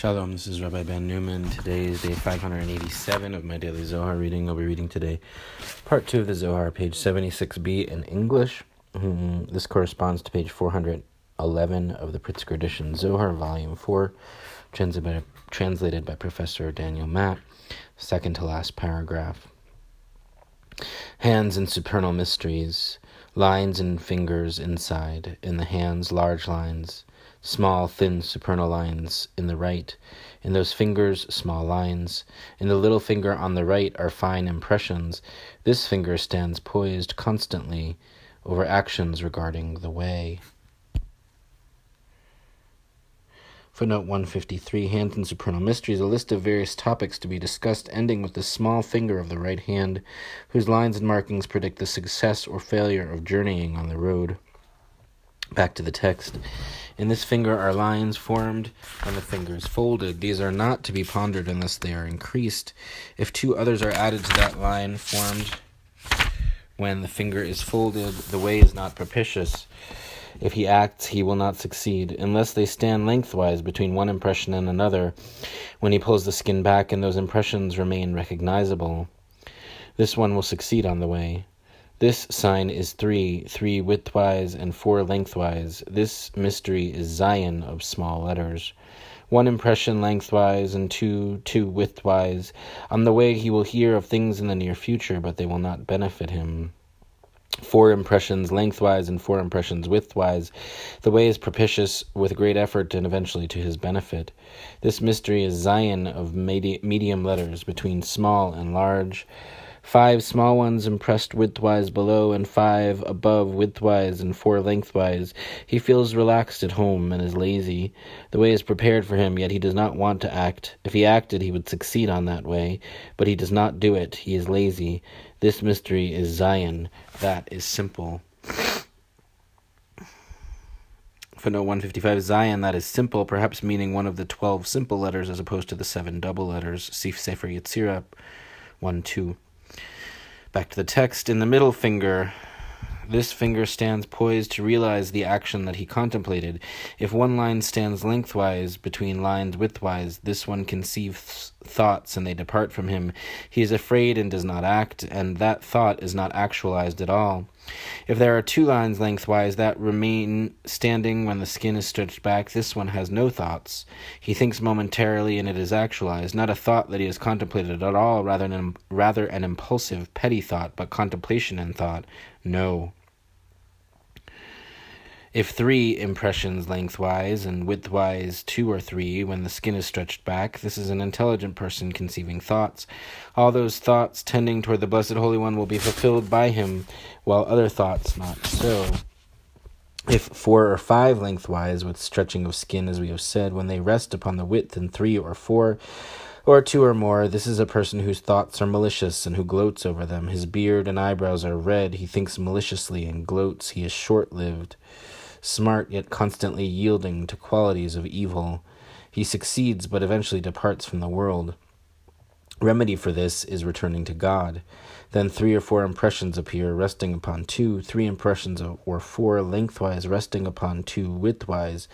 Shalom, this is Rabbi Ben Newman. Today is day 587 of my daily Zohar reading. I'll be reading today part 2 of the Zohar, page 76b in English. Mm, this corresponds to page 411 of the Pritzker edition Zohar, volume 4, translated translated by Professor Daniel Matt, second to last paragraph. Hands and supernal mysteries, lines and fingers inside, in the hands, large lines small, thin supernal lines in the right. In those fingers, small lines. In the little finger on the right are fine impressions. This finger stands poised constantly over actions regarding the way. Footnote 153 Hands and Supernal Mysteries, a list of various topics to be discussed, ending with the small finger of the right hand, whose lines and markings predict the success or failure of journeying on the road. Back to the text. In this finger are lines formed when the finger is folded. These are not to be pondered unless they are increased. If two others are added to that line formed when the finger is folded, the way is not propitious. If he acts, he will not succeed, unless they stand lengthwise between one impression and another. When he pulls the skin back and those impressions remain recognizable, this one will succeed on the way. This sign is three, three widthwise and four lengthwise. This mystery is Zayin of small letters. One impression lengthwise and two, two widthwise. On the way he will hear of things in the near future, but they will not benefit him. Four impressions lengthwise and four impressions widthwise. The way is propitious with great effort and eventually to his benefit. This mystery is Zayin of medium letters between small and large five small ones impressed widthwise below, and five above widthwise and four lengthwise. He feels relaxed at home and is lazy. The way is prepared for him, yet he does not want to act. If he acted, he would succeed on that way, but he does not do it. He is lazy. This mystery is Zayin. That is simple. Footnote 155 Zayin, that is simple, perhaps meaning one of the 12 simple letters as opposed to the seven double letters. See Sefer Yetzirah 1 2. Back to the text. In the middle finger, this finger stands poised to realize the action that he contemplated. If one line stands lengthwise between lines widthwise, this one conceives thoughts and they depart from him. He is afraid and does not act, and that thought is not actualized at all. If there are two lines lengthwise that remain standing when the skin is stretched back, this one has no thoughts. He thinks momentarily and it is actualized, not a thought that he has contemplated at all, rather an, rather an impulsive, petty thought, but contemplation and thought. No. If three impressions lengthwise and widthwise two or three when the skin is stretched back, this is an intelligent person conceiving thoughts. All those thoughts tending toward the Blessed Holy One will be fulfilled by him, while other thoughts not so. If four or five lengthwise with stretching of skin, as we have said, when they rest upon the width in three or four, or two or more, this is a person whose thoughts are malicious and who gloats over them. His beard and eyebrows are red, he thinks maliciously and gloats, he is short lived smart yet constantly yielding to qualities of evil. He succeeds but eventually departs from the world. Remedy for this is returning to God. Then three or four impressions appear, resting upon two, three impressions or four lengthwise, resting upon two widthwise.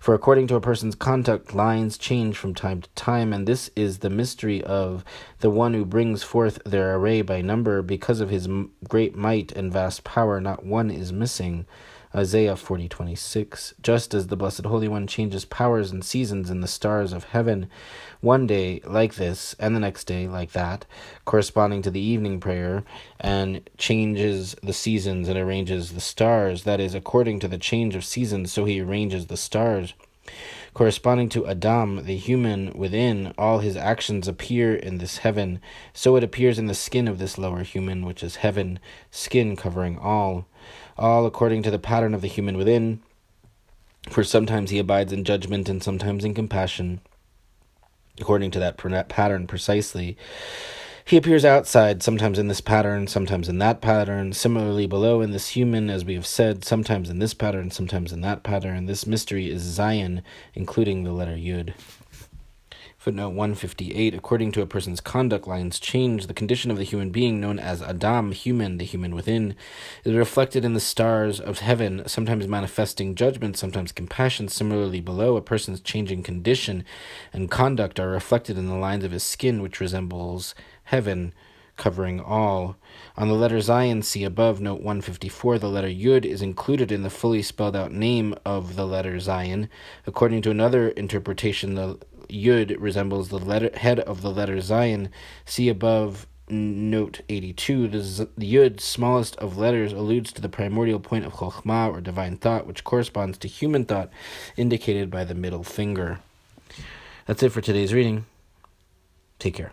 For according to a person's conduct, lines change from time to time, and this is the mystery of the one who brings forth their array by number. Because of his great might and vast power, not one is missing. Isaiah 40:26 Just as the blessed holy one changes powers and seasons in the stars of heaven one day like this and the next day like that corresponding to the evening prayer and changes the seasons and arranges the stars that is according to the change of seasons so he arranges the stars corresponding to Adam, the human within, all his actions appear in this heaven. So it appears in the skin of this lower human, which is heaven, skin covering all all according to the pattern of the human within. For sometimes he abides in judgment and sometimes in compassion, according to that pattern precisely. He appears outside, sometimes in this pattern, sometimes in that pattern, similarly below in this human, as we have said, sometimes in this pattern, sometimes in that pattern. This mystery is Zayin, including the letter Yud. Footnote 158 According to a person's conduct lines change, the condition of the human being, known as Adam, human, the human within, is reflected in the stars of heaven, sometimes manifesting judgment, sometimes compassion. Similarly, below, a person's changing condition and conduct are reflected in the lines of his skin, which resembles heaven covering all. On the letter Zayin, see above, note 154, the letter Yud is included in the fully spelled out name of the letter Zayin. According to another interpretation, the Yud resembles the letter head of the letter Zayin. See above note 82 the, z- the Yud, smallest of letters, alludes to the primordial point of Chokhmah or divine thought, which corresponds to human thought, indicated by the middle finger. That's it for today's reading. Take care.